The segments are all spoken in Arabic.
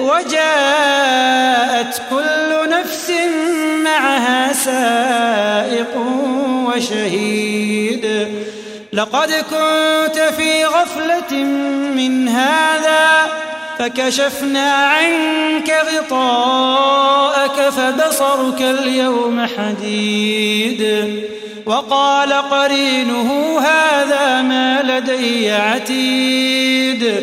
وجاءت كل نفس معها سائق وشهيد. لقد كنت في غفلة من هذا فكشفنا عنك غطاءك فبصرك اليوم حديد. وقال قرينه هذا ما لدي عتيد.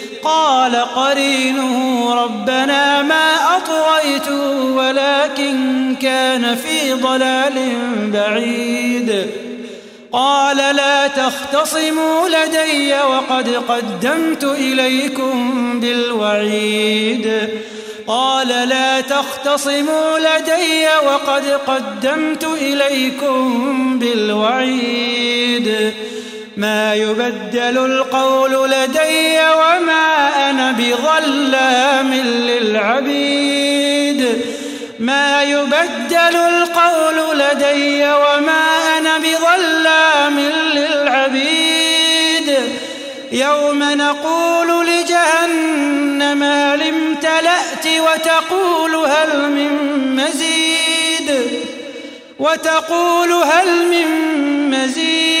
قال قرينه ربنا ما أطغيته ولكن كان في ضلال بعيد. قال لا تختصموا لدي وقد قدمت إليكم بالوعيد. قال لا تختصموا لدي وقد قدمت إليكم بالوعيد. ما يبدل القول لدي وما أنا بظلام للعبيد. ما يبدل القول لدي وما أنا بظلام للعبيد. يوم نقول لجهنم هل امتلأت وتقول هل من مزيد؟ وتقول هل من مزيد؟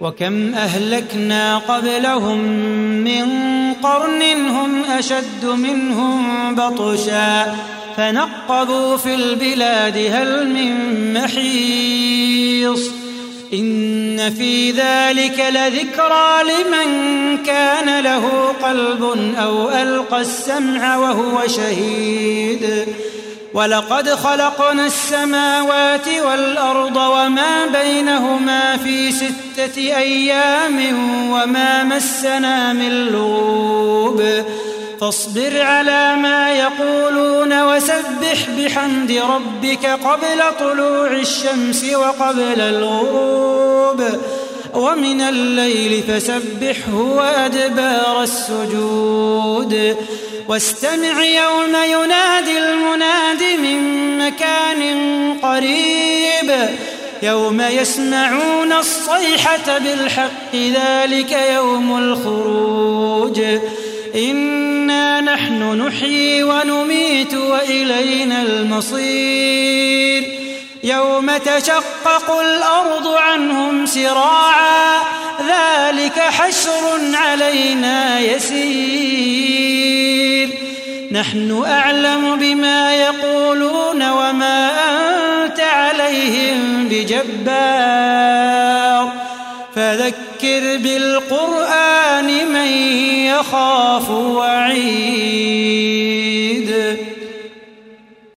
وكم أهلكنا قبلهم من قرن هم أشد منهم بطشا فنقبوا في البلاد هل من محيص إن في ذلك لذكرى لمن كان له قلب أو ألقى السمع وهو شهيد ولقد خلقنا السماوات والأرض وما بينهما في أيام وما مسنا من لغوب. فاصبر على ما يقولون وسبح بحمد ربك قبل طلوع الشمس وقبل الغروب. ومن الليل فسبحه وأدبار السجود. واستمع يوم ينادي المناد من مكان قريب. يوم يسمعون الصيحة بالحق ذلك يوم الخروج. إنا نحن نحيي ونميت وإلينا المصير. يوم تشقق الأرض عنهم سراعا ذلك حشر علينا يسير. نحن أعلم بما يقولون وما أنت عليهم بجبار فذكر بالقرآن من يخاف وعيد.